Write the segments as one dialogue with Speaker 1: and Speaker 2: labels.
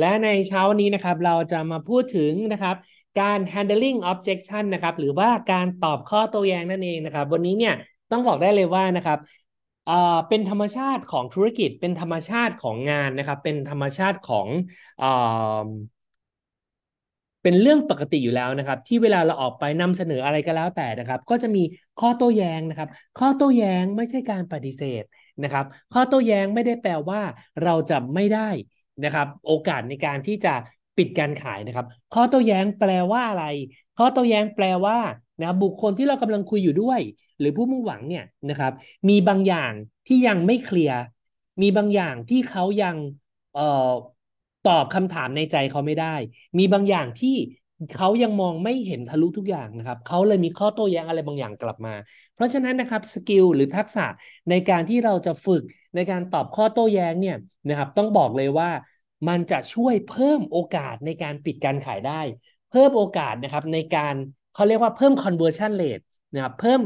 Speaker 1: และในเช้านี้นะครับเราจะมาพูดถึงนะครับการ handling objection นะครับหรือว่าการตอบข้อโต้แย้งนั่นเองนะครับ วันนี้เนี่ยต้องบอกได้เลยว่านะครับเอ่อเป็นธรรมชาติของธุรกิจเป็นธรรมชาติของงานนะครับ เป็นธรรมชาติของเอ่อเป็นเรื่องปกติอยู่แล้วนะครับ ที่เวลาเราออกไปนำเสนออะไรก็แล้วแต่นะครับ ก็จะมีข้อโต้แย้งนะครับ ข้อโต้แย้งไม่ใช่การปฏิเสธนะครับ ข้อโต้แย้งไม่ได้แปลว่า เราจะไม่ได้ นะครับ โอกาสในการที่จะปิดการขายนะครับ ข้อโต้แย้งแปลว่าอะไร ข้อโต้แย้งแปลว่านะบุคคลที่เรากำลังคุยอยู่ด้วย หรือผู้มุ่งหวังเนี่ยนะครับ มีบางอย่างที่ยังไม่เคลียร์มีบางอย่างที่เขายังเอ่อตอบคำถามในใจเขาไม่ได้ มีบางอย่างที่ เขายังมองไม่เห็นทะลุทุกอย่างนะครับ เขาเลยมีข้อโต้แย้งอะไรบางอย่างกลับมา เพราะฉะนั้นนะครับสกิลหรือทักษะในการที่เราจะฝึกในการตอบข้อโต้แย้งเนี่ยนะครับ ต้องบอกเลยว่ามันจะช่วยเพิ่มโอกาสในการปิดการขายได้ เพิ่มโอกาสนะครับในการเขาเรียกว่าเพิ่ม conversion rate นะครับเพิ่ม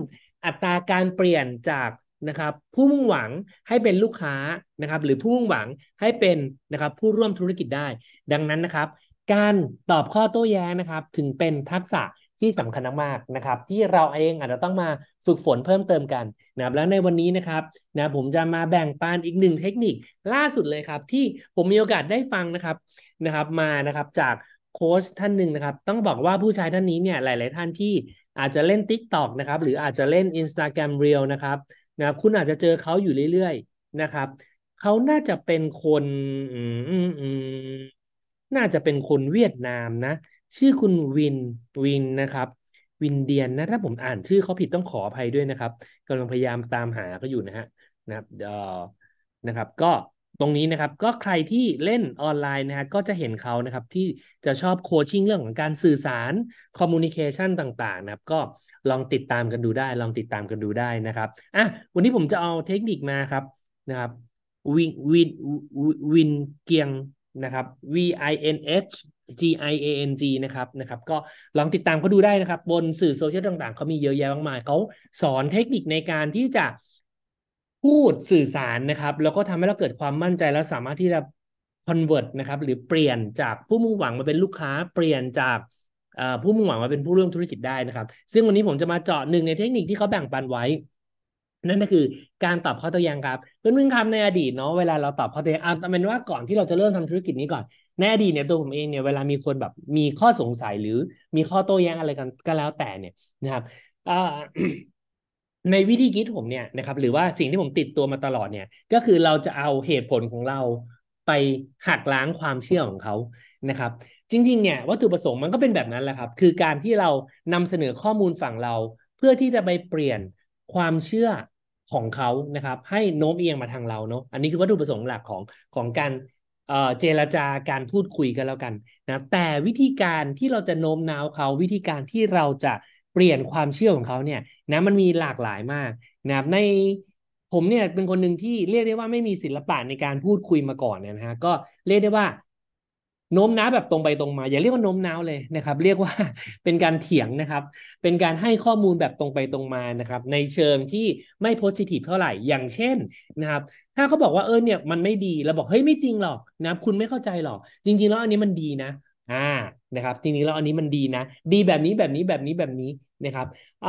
Speaker 1: อัตราการเปลี่ยนจากนะครับผู้มุ่งหวังให้เป็นลูกค้านะครับหรือผู้มุ่งหวังให้เป็นนะครับผู้ร่วมธุรกิจได้ ดังนั้นนะครับ การตอบข้อโต้แย้งนะครับ ถึงเป็นทักษะที่สำคัญมากๆนะครับ ที่เราเองอาจจะต้องมาฝึกฝนเพิ่มเติมกันนะครับแล้วในวันนี้นะครับนะผมจะมาแบ่งปันอีกหนึ่งเทคนิคล่าสุดเลยครับ ที่ผมมีโอกาสได้ฟังนะครับนะครับมานะครับจากโค้ชท่านหนึ่งนะครับ ต้องบอกว่าผู้ชายท่านนี้เนี่ยหลาย ๆ ท่านที่อาจจะเล่น TikTok นะครับ หรืออาจจะเล่น Instagram Reel นะครับนะครับคุณอาจจะเจอเขาอยู่เรื่อย ๆ นะครับเขาน่าจะเป็นคน น่าจะเป็นคนเวียดนามนะ ชื่อคุณวินวินนะครับ วินเดียนนะ ถ้าผมอ่านชื่อเขาผิดต้องขออภัยด้วยนะครับกำลังพยายามตามหาเขาอยู่นะฮะนะครับเออนะครับ ก็ตรงนี้นะครับก็ใครที่เล่นออนไลน์นะฮะก็จะเห็นเขานะครับที่จะชอบ coaching เรื่องของการสื่อสาร communication ต่างๆนะครับ ก็ลองติดตามกันดูได้ ลองติดตามกันดูได้นะครับอะวันนี้ผมจะเอาเทคนิคมาครับนะครับวินวินวินเกียง นะครับ V I N H G I A N G นะครับนะครับ ก็ลองติดตามเขาดูได้นะครับ บนสื่อโซเชียลต่างๆเขามีเยอะแยะมากมายเขาสอนเทคนิคในการที่จะพูดสื่อสารนะครับ แล้วก็ทำให้เราเกิดความมั่นใจแล้วสามารถที่จะ convert นะครับ หรือเปลี่ยนจากผู้มุ่งหวังมาเป็นลูกค้า เปลี่ยนจากผู้มุ่งหวังมาเป็นผู้ร่วมธุรกิจได้นะครับ ซึ่งวันนี้ผมจะมาเจาะหนึ่งในเทคนิคที่เขาแบ่งปันไว้ นั่นก็คือการตอบข้อโต้แย้งครับเพื่อนๆครับในอดีตเนาะเวลาเราตอบข้อโต้แย้งเอาเป็นว่าก่อนที่เราจะเริ่มทำธุรกิจนี้ก่อนในอดีตเนี่ยตัวผมเองเนี่ยเวลามีคนแบบมีข้อสงสัยหรือมีข้อโต้แย้งอะไรกันก็แล้วแต่เนี่ยนะครับในวิธีคิดผมเนี่ยนะครับหรือว่าสิ่งที่ผมติดตัวมาตลอดเนี่ยก็คือเราจะเอาเหตุผลของเราไปหักล้างความเชื่อของเขานะครับ จริง ๆ เนี่ยวัตถุประสงค์มันก็เป็นแบบนั้นแหละครับ คือการที่เรานำเสนอข้อมูลฝั่งเรา เพื่อที่จะไปเปลี่ยนความเชื่อ ของเขานะครับ ให้โน้มเอียงมาทางเราเนาะอันนี้คือวัตถุประสงค์หลักของของการเจรจาการพูดคุยกันแล้วกันนะแต่วิธีการที่เราจะโน้มน้าวเขาวิธีการที่เราจะเปลี่ยนความเชื่อของเขาเนี่ยนะมันมีหลากหลายมากนะครับในผมเนี่ยเป็นคนหนึ่งที่เรียกได้ว่าไม่มีศิลปะในการพูดคุยมาก่อนเนี่ยนะฮะก็เรียกได้ว่า โน้มน้าวแบบตรงไปตรงมา อย่าเรียกว่าโน้มน้าวเลยนะครับ เรียกว่าเป็นการเถียงนะครับ เป็นการให้ข้อมูลแบบตรงไปตรงมานะครับ ในเชิงที่ไม่โพสิทีฟเท่าไหร่อย่างเช่นนะครับ ถ้าเขาบอกว่าเออเนี่ยมันไม่ดีเราบอกเฮ้ยไม่จริงหรอกนะคุณไม่เข้าใจหรอก จริง ๆ แล้วอันนี้มันดีนะอ่านะครับจริงๆแล้วอันนี้มันดีนะ ดีแบบนี้แบบนี้แบบนี้แบบนี้นะครับอ่า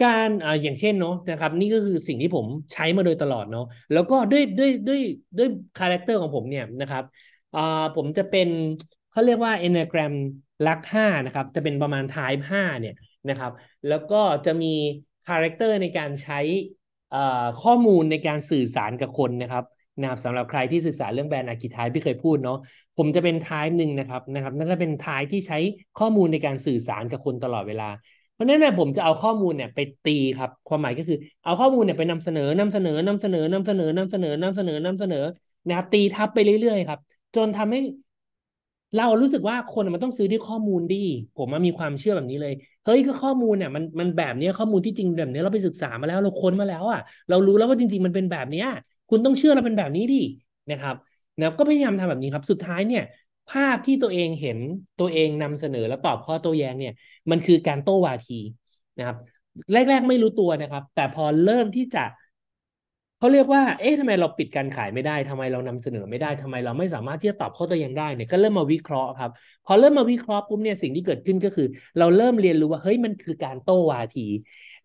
Speaker 1: การอ่าอย่างเช่นเนาะนะครับ นี่ก็คือสิ่งที่ผมใช้มาโดยตลอดเนาะแล้วก็ด้วยด้วยด้วยด้วย character ของผมเนี่ยนะครับ อ่าผมจะเป็นเขาเรียกว่า Enneagram ลักษณ์ห้านะครับจะเป็นประมาณ Type ห้าเนี่ยนะครับ แล้วก็จะมี character ในการใช้ข้อมูลในการสื่อสารกับคนนะครับนะครับสำหรับใครที่ศึกษาเรื่อง brand archetype พี่เคยพูดเนาะผมจะเป็น type หนึ่งนะครับนะครับนั่นก็เป็น type ที่ใช้ข้อมูลในการสื่อสารกับคนตลอดเวลา เพราะนั้นเนี่ยผมจะเอาข้อมูลเนี่ยไปตีครับ ความหมายก็คือเอาข้อมูลเนี่ยไปนำเสนอนำเสนอนำเสนอนำเสนอนำเสนอนำเสนอนำเสนอนะครับตีทับไปเรื่อยๆครับ จนทำให้เรารู้สึกว่าคนมันต้องซื้อที่ข้อมูลดี ผมมีความเชื่อแบบนี้เลย เฮ้ยก็ข้อมูลเนี่ยมันมันแบบนี้ข้อมูลที่จริงแบบนี้เราไปศึกษามาแล้วเราค้นมาแล้วอะ เรารู้แล้วว่าจริง ๆ มันเป็นแบบนี้คุณต้องเชื่อเราเป็นแบบนี้ดินะครับนะก็พยายามทำแบบนี้ครับ สุดท้ายเนี่ย ภาพที่ตัวเองเห็นตัวเองนำเสนอแล้วตอบข้อโต้แย้งเนี่ย มันคือการโต้วาทีนะครับ แรก ๆ ไม่รู้ตัวนะครับ แต่พอเริ่มที่จะ เขาเรียกว่า เอ๊ะทำไมเราปิดการขายไม่ได้ทำไมเรานำเสนอไม่ได้ทำไมเราไม่สามารถที่จะตอบข้อตัวอย่างได้เนี่ย ก็เริ่มมาวิเคราะห์ครับ พอเริ่มมาวิเคราะห์ปุ๊บเนี่ยสิ่งที่เกิดขึ้นก็คือ เราเริ่มเรียนรู้ว่า เฮ้ย มันคือการโต้วาที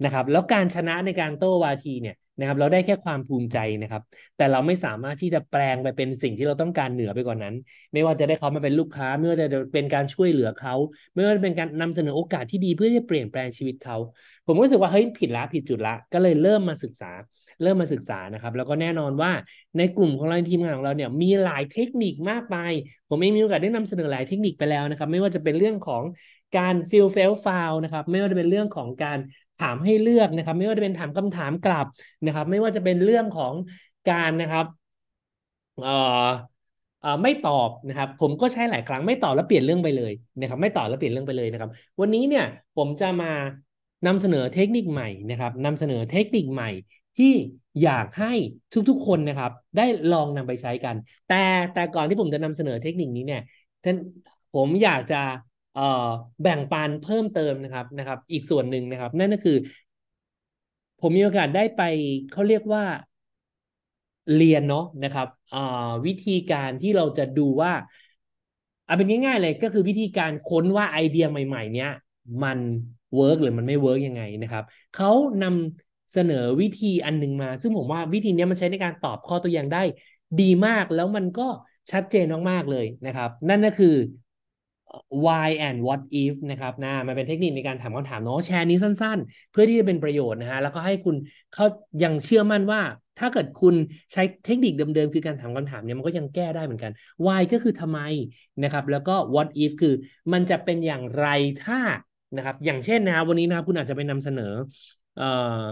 Speaker 1: นะครับ แล้วการชนะในการโต้วาทีเนี่ย นะครับ เราได้แค่ความภูมิใจนะครับ แต่เราไม่สามารถที่จะแปลงไปเป็นสิ่งที่เราต้องการเหนือไปกว่านนั้น ไม่ว่าจะได้เขามาเป็นลูกค้า ไม่ว่าจะเป็นการช่วยเหลือเขา ไม่ว่าจะเป็นการนำเสนอโอกาสที่ดีเพื่อที่จะเปลี่ยนแปลงชีวิตเขา ผมก็รู้สึกว่าเฮ้ยผิดละผิดจุดละ ก็เลยเริ่มมาศึกษา เริ่มมาศึกษานะครับ แล้วก็แน่นอนว่าในกลุ่มของเราทีมงานของเราเนี่ยมีหลายเทคนิคมากมายผมเองมีโอกาสได้นำเสนอหลายเทคนิคไปแล้วนะครับ ไม่ว่าจะเป็นเรื่องของการ feel felt found นะครับ ไม่ว่าจะเป็นเรื่องของการ ถามให้เลือกนะครับ ไม่ว่าจะเป็นถามคำถามกลับนะครับ ไม่ว่าจะเป็นเรื่องของการนะครับเอ่อเอ่อไม่ตอบนะครับ ผมก็ใช้หลายครั้งไม่ตอบแล้วเปลี่ยนเรื่องไปเลยนะครับ ไม่ตอบแล้วเปลี่ยนเรื่องไปเลยนะครับ วันนี้เนี่ยผมจะมานำเสนอเทคนิคใหม่นะครับนำเสนอเทคนิคใหม่ที่อยากให้ทุกๆคนนะครับ ได้ลองนำไปใช้กัน แต่แต่ก่อนที่ผมจะนำเสนอเทคนิคนี้เนี่ยท่านผมอยากจะ แบ่งปันเพิ่มเติมนะครับนะครับ อีกส่วนหนึ่งนะครับ นั่นก็คือ ผมมีโอกาสได้ไปเขาเรียกว่าเรียนเนาะนะครับวิธีการที่เราจะดูว่าเอาเป็นง่ายๆเลยก็คือวิธีการค้นว่าไอเดียใหม่ ๆ เนี้ยมัน work หรือมันไม่ work ยังไงนะครับเขานำเสนอวิธีอันหนึ่งมา ซึ่งผมว่าวิธีนี้มันใช้ในการตอบข้อโต้แย้งได้ดีมากแล้วมันก็ชัดเจนมากๆเลยนะครับ นั่นก็คือ why and what if นะครับนะมันเป็นเทคนิคในการถามคำถามเนาะแชร์นี้สั้นๆ เพื่อที่จะเป็นประโยชน์นะฮะแล้วก็ให้คุณเขายังเชื่อมั่นว่า ถ้าเกิดคุณใช้เทคนิคเดิมๆ คือการถามคำถามเนี่ยมันก็ยังแก้ได้เหมือนกัน why ก็คือทำไมนะครับ แล้วก็ what if คือมันจะเป็นอย่างไรถ้านะครับ อย่างเช่นนะวันนี้นะครับคุณอาจจะไปนำเสนอเอ่อ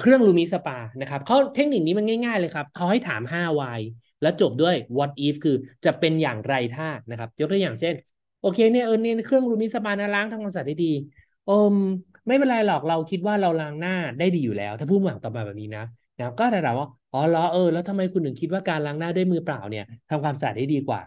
Speaker 1: เครื่อง LumiSpa นะครับเขาเทคนิคนี้มันง่าย ๆ เลยครับเขาให้ถาม 5 why แล้วจบด้วย what if คือจะเป็นอย่างไรถ้านะครับ ยกตัวอย่างเช่น โอเคเนี่ยเออเนี่ยเครื่อง LumiSpa นะล้างทำความสะอาดได้ดีอมไม่เป็นไรหรอกเราคิดว่าเราล้างหน้าได้ดีอยู่แล้ว ถ้าพูดหวังต่อมาแบบนี้นะนะก็ถามว่าอ๋อเหรอเออแล้วทำไมคุณถึงคิดว่าการล้างหน้าด้วยมือเปล่าเนี่ยทำความสะอาดได้ดีกว่า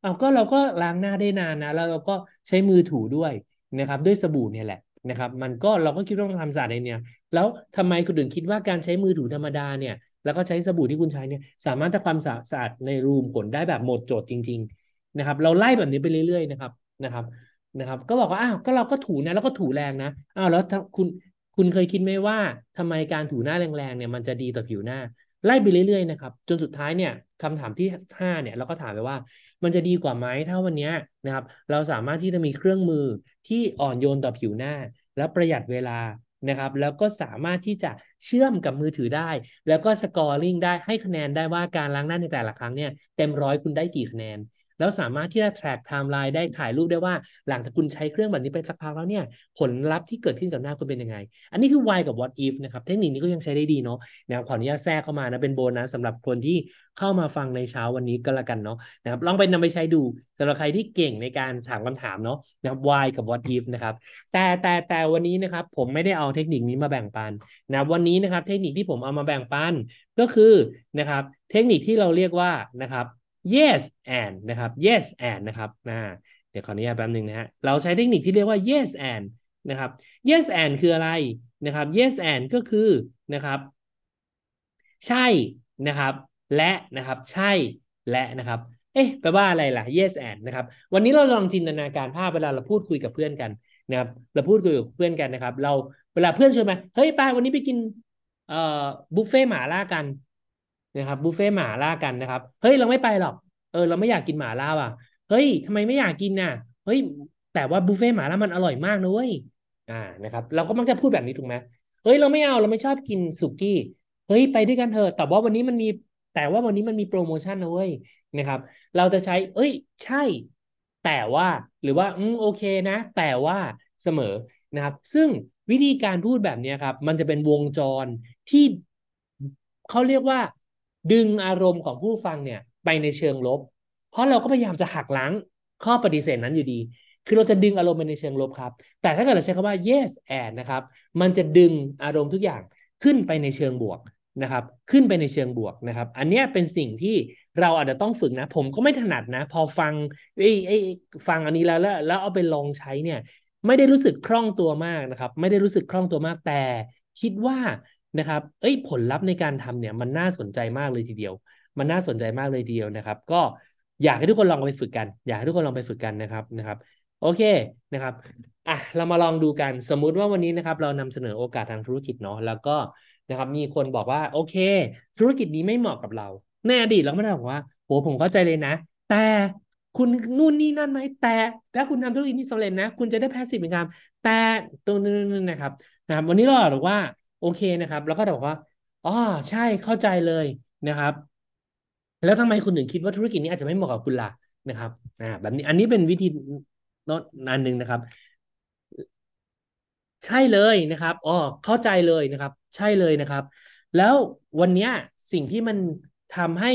Speaker 1: เอาก็เราก็ล้างหน้าได้นานนะแล้วเราก็ใช้มือถูด้วยนะครับ ด้วยสบู่เนี่ยแหละนะครับ มันก็เราก็คิดว่าทำสะอาดได้เนี่ย แล้วทำไมคุณถึงคิดว่าการใช้มือถูธรรมดาเนี่ย แล้วก็ใช้สบู่ที่คุณใช้เนี่ย สามารถทำความสะอาดในรูมผลได้แบบหมดโจทย์จริง ๆ นะครับ เราไล่แบบนี้ไปเรื่อยๆนะครับ นะครับนะครับ ก็บอกว่าอ้าวก็เราก็ถูนะแล้วก็ถูแรงนะอ้าวแล้วคุณคุณเคยคิดไหมว่าทำไมการถูหน้าแรงๆเนี่ยมันจะดีต่อผิวหน้า ไล่ไปเรื่อยๆนะครับจนสุดท้ายเนี่ยคำถามที่ห้าเนี่ยเราก็ถามไปว่า มันจะดีกว่าไหมถ้าวันนี้นะครับ เราสามารถที่จะมีเครื่องมือที่อ่อนโยนต่อผิวหน้า และประหยัดเวลานะครับ แล้วก็สามารถที่จะเชื่อมกับมือถือได้ แล้วก็สกอร์ลิงได้ให้คะแนนได้ว่าการล้างหน้าในแต่ละครั้งเนี่ยเต็มร้อยคุณได้กี่คะแนน แล้วสามารถที่จะ track timeline ได้ถ่ายรูปได้ว่า หลังจากคุณใช้เครื่องแบบนี้ไปสักพักแล้วเนี่ยผลลัพธ์ที่เกิดขึ้นกับหน้าคุณเป็นยังไง อันนี้คือ why กับ what if นะครับเทคนิคนี้ก็ยังใช้ได้ดีเนาะนะครับขออนุญาตแทรกเข้ามานะเป็นโบนัสสำหรับคนที่เข้ามาฟังในเช้าวันนี้ก็แล้วกันเนาะนะครับลองไปนำไปใช้ดูสำหรับใครที่เก่งในการถามคำถามเนาะนะครับ why กับ what if นะครับแต่แต่แต่วันนี้นะครับผมไม่ได้เอาเทคนิคนี้มาแบ่งปันนะวันนี้นะครับเทคนิคที่ผมเอามาแบ่งปันก็คือนะครับเทคนิคที่เราเรียกว่านะครับ yes and นะครับ yes and นะครับนะเดี๋ยวขออนุญาตแป๊บนึงนะฮะ เราใช้เทคนิคที่เรียกว่า yes and นะครับ yes and คืออะไรนะครับ yes and ก็คือนะครับ ใช่นะครับ และนะครับ ใช่และนะครับ เอ๊ะแปลว่าอะไรล่ะ yes and นะครับ วันนี้เราลองจินตนาการภาพเวลาเราพูดคุยกับเพื่อนกันนะครับ เราพูดคุยกับเพื่อนกันนะครับ เราเวลาเพื่อนชวนมาเฮ้ยปาวันนี้ไปกินเอ่อบุฟเฟ่หมาล่ากัน นะครับบุฟเฟ่หมาล่ากันนะครับเฮ้ยเราไม่ไปหรอกเออเราไม่อยากกินหมาล่าว่ะเฮ้ยทำไมไม่อยากกินน่ะเฮ้ยแต่ว่าบุฟเฟ่หมาล่ามันอร่อยมากนะเว้ยอ่านะครับเราก็มักจะพูดแบบนี้ถูกไหมเฮ้ยเราไม่เอาเราไม่ชอบกินสุกี้เฮ้ยไปด้วยกันเถอะแต่ว่าวันนี้มันมีแต่ว่าวันนี้มันมีโปรโมชั่นนะเว้ยนะครับ เราจะใช้ เอ้ย ใช่ แต่ว่าหรือว่าอืมโอเคนะ แต่ว่าเสมอนะครับ ซึ่งวิธีการพูดแบบนี้ครับ มันจะเป็นวงจรที่เขาเรียกว่า ดึงอารมณ์ของผู้ฟังเนี่ยไปในเชิงลบ เพราะเราก็พยายามจะหักล้างข้อปฏิเสธนั้นอยู่ดี คือเราจะดึงอารมณ์ไปในเชิงลบครับ แต่ถ้าเกิดเราใช้คำว่า yes and นะครับ มันจะดึงอารมณ์ทุกอย่างขึ้นไปในเชิงบวกนะครับ ขึ้นไปในเชิงบวกนะครับ อันนี้เป็นสิ่งที่เราอาจจะต้องฝึกนะ ผมก็ไม่ถนัดนะ พอฟังไอ้ไอ้ฟังอันนี้แล้วแล้วแล้วเอาไปลองใช้เนี่ย ไม่ได้รู้สึกคล่องตัวมากนะครับ ไม่ได้รู้สึกคล่องตัวมากแต่คิดว่า นะครับ เอ้ยผลลัพธ์ในการทำเนี่ยมันน่าสนใจมากเลยทีเดียว มันน่าสนใจมากเลยทีเดียวนะครับ ก็อยากให้ทุกคนลองไปฝึกกัน อยากให้ทุกคนลองไปฝึกกันนะครับนะครับ โอเคนะครับอะเรามาลองดูกันสมมุติว่าวันนี้นะครับ เรานำเสนอโอกาสทางธุรกิจเนาะแล้วก็นะครับ มีคนบอกว่าโอเค ธุรกิจนี้ไม่เหมาะกับเราในอดีตเราไม่ได้บอกว่าโหผมเข้าใจเลยนะ แต่คุณนู่นนี่นั่นไหมแต่ถ้าคุณทำธุรกิจนี้สำเร็จนะ คุณจะได้แพสซีฟอินคัมแต่ตรงนั้นนะครับนะครับ วันนี้เราบอกว่า โอเคนะครับ แล้วก็บอกว่าอ๋อใช่เข้าใจเลยนะครับ แล้วทำไมคุณถึงคิดว่าธุรกิจนี้อาจจะไม่เหมาะกับคุณล่ะนะครับอ่าแบบนี้อันนี้เป็นวิธีน้ตอันหนึ่งนะครับ ใช่เลยนะครับอ๋อเข้าใจเลยนะครับ ใช่เลยนะครับ แล้ววันนี้สิ่งที่มันทำให้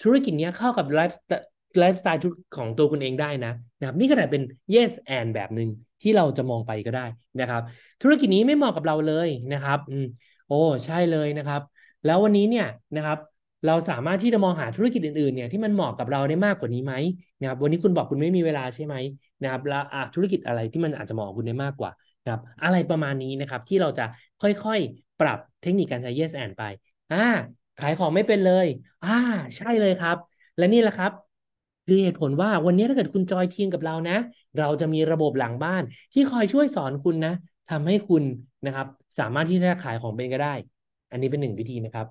Speaker 1: ธุรกิจนี้เข้ากับ life lifestyle ของตัวคุณเองได้นะนะครับนี่ก็ได้เป็น yes and แบบหนึ่งที่เราจะมองไปก็ได้นะครับ ธุรกิจนี้ไม่เหมาะกับเราเลยนะครับอืมโอ้ใช่เลยนะครับ แล้ววันนี้เนี่ยนะครับ เราสามารถที่จะมองหาธุรกิจอื่นๆเนี่ยที่มันเหมาะกับเราได้มากกว่านี้ไหมนะครับ วันนี้คุณบอกคุณไม่มีเวลาใช่ไหมนะครับแล้วธุรกิจอะไรที่มันอาจจะเหมาะคุณได้มากกว่านะครับอะไรประมาณนี้นะครับที่เราจะค่อยๆ ปรับเทคนิคการใช้ yes and ไปอ่าขายของไม่เป็นเลยอ่าใช่เลยครับ และนี่แหละครับ คือเหตุผลว่าวันนี้ถ้าเกิดคุณจอยทีมกับเรานะ เราจะมีระบบหลังบ้าน ที่คอยช่วยสอนคุณนะทำให้คุณนะครับ สามารถที่จะขายของเป็นก็ได้ อันนี้เป็นหนึ่งวิธีนะครับ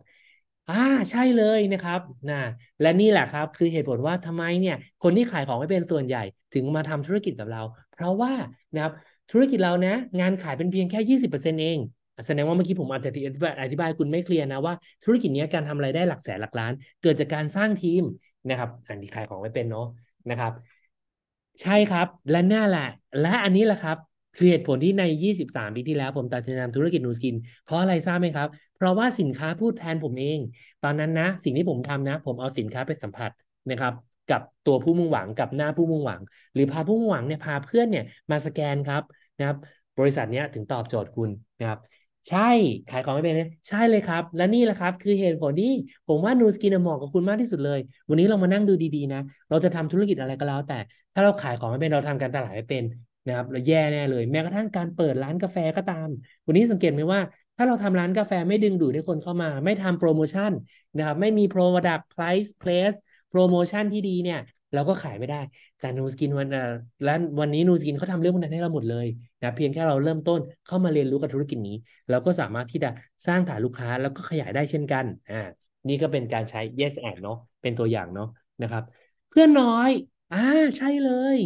Speaker 1: อ่าใช่เลยนะครับนะและนี่แหละครับ คือเหตุผลว่าทำไมเนี่ย คนที่ขายของไม่เป็นส่วนใหญ่ ถึงมาทำธุรกิจกับเรา เพราะว่านะครับธุรกิจเรานะ งานขายเป็นเพียงแค่ยี่สิบเปอร์เซ็นต์เองแสดงว่าเมื่อกี้ผมอาจจะอธิบายอธิบายคุณไม่เคลียร์นะว่าธุรกิจนี้การทำไรายได้หลักแสนหลักล้าน เกิดจากการสร้างทีม นะครับอันนี้ขายของไม่เป็นเนาะนะครับ ใช่ครับและน่าแหละ และอันนี้แหละครับ คือเหตุผลที่ใน 23 ปีที่แล้ว ผมตัดสินใจทำธุรกิจนูสกิน เพราะอะไรทราบไหมครับ เพราะว่าสินค้าพูดแทนผมเอง ตอนนั้นนะ สิ่งที่ผมทำนะ ผมเอาสินค้าไปสัมผัสนะครับกับตัวผู้มุ่งหวังกับหน้าผู้มุ่งหวัง หรือพาผู้มุ่งหวังเนี่ยพาเพื่อนเนี่ยมาสแกนครับนะครับ บริษัทเนี้ยถึงตอบโจทย์คุณนะครับ ใช่ขายของไม่เป็นเลยใช่เลยครับ และนี่แหละครับ คือเหตุผลที่ผมว่านูสกินเหมาะกับคุณมากที่สุดเลย วันนี้เรามานั่งดูดีๆนะ เราจะทำธุรกิจอะไรก็แล้ว แต่ ถ้าเราขายของไม่เป็นเราทำการตลาดไม่เป็นนะครับเราแย่แน่เลย แม้กระทั่งการเปิดร้านกาแฟก็ตาม วันนี้สังเกตไหมว่า ถ้าเราทำร้านกาแฟไม่ดึงดูดให้คนเข้ามา ไม่ทำโปรโมชั่นนะครับไม่มี product price place โปรโมชั่นที่ดีเนี่ย เราก็ขายไม่ได้ แต่นูสกินวันและวันนี้นูสกินเขาทำเรื่องพวกนั้นให้เราหมดเลยนะเพียงแค่เราเริ่มต้นเข้ามาเรียนรู้กับธุรกิจนี้ เราก็สามารถที่จะสร้างฐานลูกค้าแล้วก็ขยายได้เช่นกันอ่านี่ก็เป็นการใช้ yes and เนาะเป็นตัวอย่างเนาะนะครับ เพื่อนน้อยอ่าใช่เลย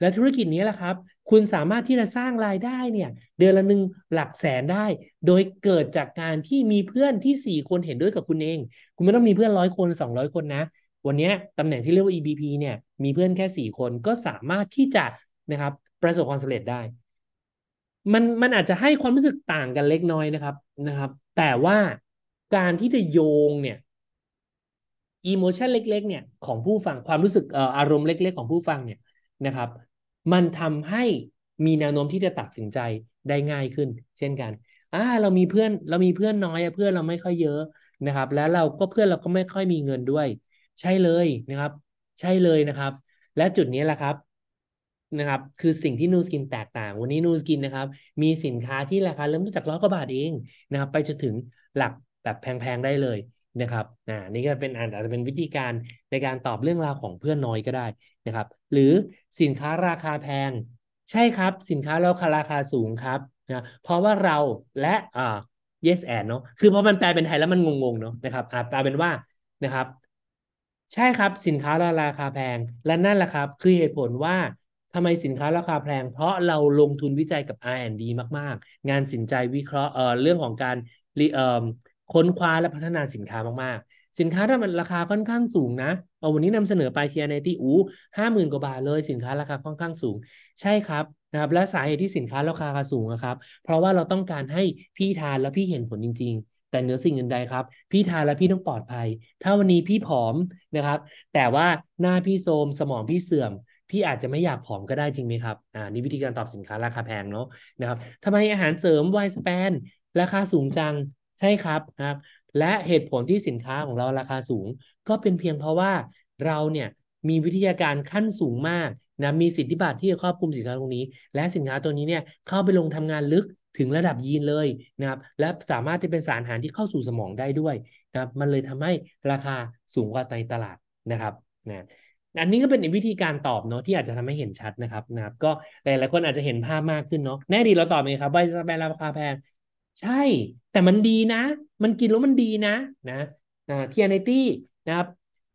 Speaker 1: และธุรกิจนี้แหละครับ คุณสามารถที่จะสร้างรายได้เนี่ย เดือนละหนึ่งหลักแสนได้ โดยเกิดจากการที่มีเพื่อนที่สี่คนเห็นด้วยกับคุณเอง คุณไม่ต้องมีเพื่อนร้อยคนสองร้อยคนนะ วันนี้ตำแหน่งที่เรียกว่า EBP เนี่ยมีเพื่อนแค่สี่คนก็สามารถที่จะนะครับประสบความสำเร็จได้ มันมันอาจจะให้ความรู้สึกต่างกันเล็กน้อยนะครับนะครับ แต่ว่าการที่จะโยงเนี่ยอิโมชันเล็ก ๆ เนี่ยของผู้ฟังความรู้สึกอารมณ์เล็ก ๆ ของผู้ฟังเนี่ยนะครับ มันทำให้มีแนวโน้มที่จะตัดสินใจได้ง่ายขึ้น เช่นกันอ่าเรามีเพื่อนเรามีเพื่อนน้อยเพื่อนเราไม่ค่อยเยอะนะครับ แล้วเราก็เพื่อนเราก็ไม่ค่อยมีเงินด้วย ใช่เลยนะครับ ใช่เลยนะครับ และจุดนี้แหละครับนะครับ คือสิ่งที่นูสกินแตกต่าง วันนี้นูสกินนะครับ มีสินค้าที่ราคาเริ่มต้นจากร้อยกว่าบาทเองนะครับ ไปจนถึงหลักแบบแพงๆได้เลยนะครับอ่านี่ก็เป็นอาจจะเป็นวิธีการในการตอบเรื่องราวของเพื่อนน้อยก็ได้นะครับ หรือสินค้าราคาแพง ใช่ครับ สินค้าเราราคาสูงครับนะเพราะว่าเราและอ่า yes and เนาะคือพอมันแปลเป็นไทยแล้วมันงงๆเนาะนะครับอ่าแปลเป็นว่านะครับ ใช่ครับสินค้าเราราคาแพง และนั่นแหละครับ คือเหตุผลว่าทำไมสินค้าราคาแพง เพราะเราลงทุนวิจัยกับ R&D มาก ๆ งานสินใจวิเคราะห์เอ่อเรื่องของการเอ่อค้นคว้าและพัฒนาสินค้ามาก ๆ สินค้าถ้ามันราคาค่อนข้างสูงนะเอาวันนี้นำเสนอไปเทียในที่อู้ห้าหมื่นกว่าบาทเลยสินค้าราคาค่อนข้างสูง ใช่ครับนะครับและสาเหตุที่สินค้าราคาสูงนะครับ เพราะว่าเราต้องการให้พี่ทานแล้วพี่เห็นผลจริง ๆ แต่เนื้อสิ่งอื่นใดครับ พี่ทานแล้วพี่ต้องปลอดภัย ถ้าวันนี้พี่ผอมนะครับ แต่ว่าหน้าพี่โทมสมองพี่เสื่อม พี่อาจจะไม่อยากผอมก็ได้จริงไหมครับอ่านี่วิธีการตอบสินค้าราคาแพงเนาะนะครับทำไมอาหารเสริมไวสแปนราคาสูงจังใช่ครับครับ และเหตุผลที่สินค้าของเราราคาสูง ก็เป็นเพียงเพราะว่าเราเนี่ยมีวิทยาการขั้นสูงมากนะมีสิทธิบัตรที่จะครอบคลุมสินค้าตรงนี้ และสินค้าตัวนี้เนี่ยเข้าไปลงทำงานลึก ถึงระดับยีนเลยนะครับและสามารถที่เป็นสารอาหารที่เข้าสู่สมองได้ด้วยนะครับมันเลยทำให้ราคาสูงกว่าในตลาดนะครับนะอันนี้ก็เป็นวิธีการตอบเนาะที่อาจจะทำให้เห็นชัดนะครับนะครับ ก็หลายๆคนอาจจะเห็นภาพมากขึ้นเนาะแน่ดีเราตอบไหมครับว่าสแปนราคาแพงใช่ แต่มันดีนะ มันกินแล้วมันดีนะนะนะทีอนตี้นะครับ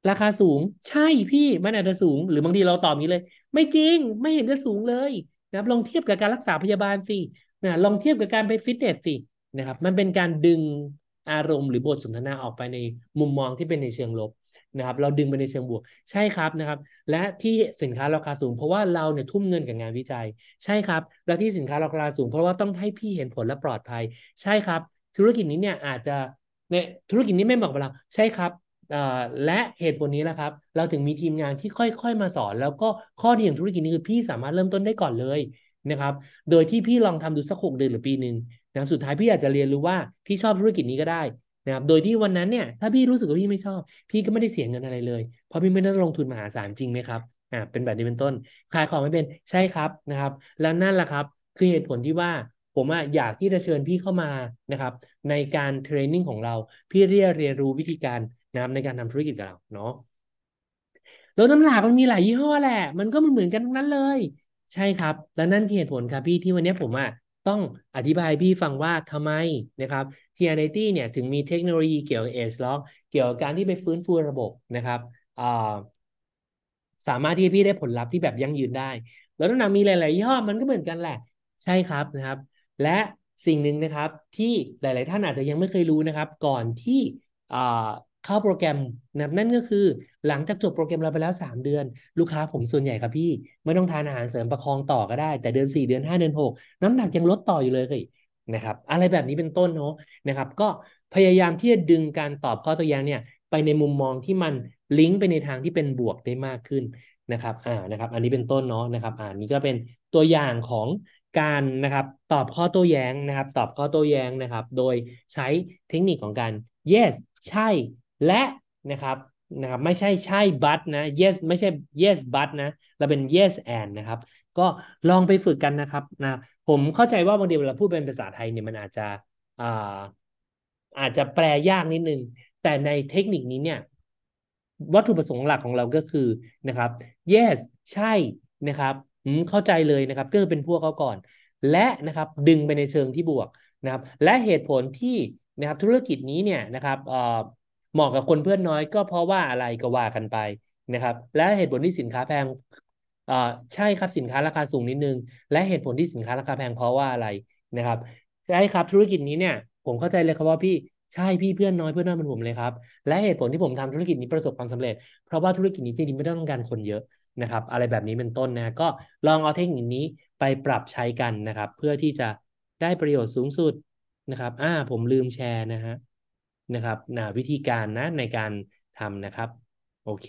Speaker 1: ราคาสูงใช่พี่มันอาจจะสูง หรือบางทีเราตอบนี้เลย ไม่จริงไม่เห็นจะสูงเลยนะครับลองเทียบกับการรักษาพยาบาลสิ นะลองเทียบกับการไปฟิตเนสสินะครับ มันเป็นการดึงอารมณ์หรือบทสนทนาออกไปในมุมมองที่เป็นในเชิงลบนะครับ เราดึงไปในเชิงบวก ใช่ครับนะครับ และที่สินค้าราคาสูง เพราะว่าเราเนี่ยทุ่มเงินกับงานวิจัย ใช่ครับ และที่สินค้าราคาสูง เพราะว่าต้องให้พี่เห็นผลและปลอดภัย ใช่ครับ ธุรกิจนี้เนี่ยอาจจะในธุรกิจนี้ไม่เหมาะกับเรา ใช่ครับและเหตุผลนี้แหละครับ เราถึงมีทีมงานที่ค่อยๆ มาสอน แล้วก็ข้อดีของธุรกิจนี้คือพี่สามารถเริ่มต้นได้ก่อนเลย นะครับ โดยที่พี่ลองทำดูสักหกเดือนหรือปีหนึ่งนะสุดท้ายพี่อาจจะเรียนรู้ว่าพี่ชอบธุรกิจนี้ก็ได้นะครับ โดยที่วันนั้นเนี่ยถ้าพี่รู้สึกว่าพี่ไม่ชอบ พี่ก็ไม่ได้เสียเงินอะไรเลย เพราะพี่ไม่ได้ลงทุนมหาศาลจริงไหมครับอ่าเป็นแบบนี้เป็นต้น ขายของไม่เป็นใช่ครับนะครับ แล้วนั่นแหละครับ คือเหตุผลที่ว่าผมอยากที่จะเชิญพี่เข้ามานะครับ ในการเทรนนิ่งของเราพี่เรียนเรียนรู้วิธีการนะครับในการทำธุรกิจกับเราเนาะรถน้ำหนักมันมีหลายยี่ห้อแหละ มันก็มันเหมือนกันทั้งนั้นเลย ใช่ครับ และนั่นคือเหตุผลครับพี่ที่วันนี้ผมอะต้องอธิบายพี่ฟังว่าทำไมนะครับ TNT เนี่ยถึงมีเทคโนโลยีเกี่ยวกับ Edge Lock เกี่ยวกับการที่ไปฟื้นฟูระบบนะครับสามารถที่พี่ได้ผลลัพธ์ที่แบบยั่งยืนได้ แล้วน้ำหนักมีหลายๆยี่ห้อมันก็เหมือนกันแหละ ใช่ครับนะครับ และสิ่งหนึ่งนะครับที่หลาย ๆ ท่านอาจจะยังไม่เคยรู้นะครับ ก่อนที่ เข้าโปรแกรมนะนั่นก็คือหลังจากจบโปรแกรมเราไปแล้ว 3 เดือน ลูกค้าผมส่วนใหญ่ครับพี่ ไม่ต้องทานอาหารเสริมประคองต่อก็ได้ แต่เดือน 4 เดือน 5 เดือน 6 น้ำหนักยังลดต่ออยู่เลยนะครับ อะไรแบบนี้เป็นต้นเนาะนะครับ ก็พยายามที่จะดึงการตอบข้อตัวอย่างเนี่ยไปในมุมมองที่มันลิงก์ไปในทางที่เป็นบวกได้มากขึ้นนะครับอ่านะครับ อันนี้เป็นต้นเนาะนะครับอ่านี้ก็เป็นตัวอย่างของการนะครับตอบข้อโต้แย้งนะครับ ตอบข้อโต้แย้งนะครับ โดยใช้เทคนิคของการ yes ใช่ และนะครับนะครับไม่ใช่ใช่ but นะ yes ไม่ใช่ yes but นะเราเป็น yes and นะครับ ก็ลองไปฝึกกันนะครับนะผมเข้าใจว่าบางทีเวลาพูดเป็นภาษาไทยเนี่ยมันอาจจะอ่าอาจจะแปลยากนิดนึง แต่ในเทคนิคนี้เนี่ย วัตถุประสงค์หลักของเราก็คือนะครับ yes ใช่นะครับเข้าใจเลยนะครับ ก็เป็นพวกเขาก่อน และนะครับดึงไปในเชิงที่บวกนะครับ และเหตุผลที่นะครับธุรกิจนี้เนี่ยนะครับ เหมาะกับคนเพื่อนน้อยก็เพราะว่าอะไรก็ว่ากันไปนะครับ และเหตุผลที่สินค้าแพงอ่าใช่ครับสินค้าราคาสูงนิดนึง และเหตุผลที่สินค้าราคาแพงเพราะว่าอะไรนะครับใช่ครับธุรกิจนี้เนี่ยผมเข้าใจเลยครับว่าพี่ใช่พี่เพื่อนน้อยเพื่อนน้อยเป็นผมเลยครับ และเหตุผลที่ผมทำธุรกิจนี้ประสบความสำเร็จ เพราะว่าธุรกิจนี้จริงๆไม่ต้องการคนเยอะนะครับ อะไรแบบนี้เป็นต้นนะก็ลองเอาเทคนิคนี้ไปปรับใช้กันนะครับ เพื่อที่จะได้ประโยชน์สูงสุดนะครับ อ่าผมลืมแชร์นะฮะ นะครับนะวิธีการนะในการทำนะครับ โอเค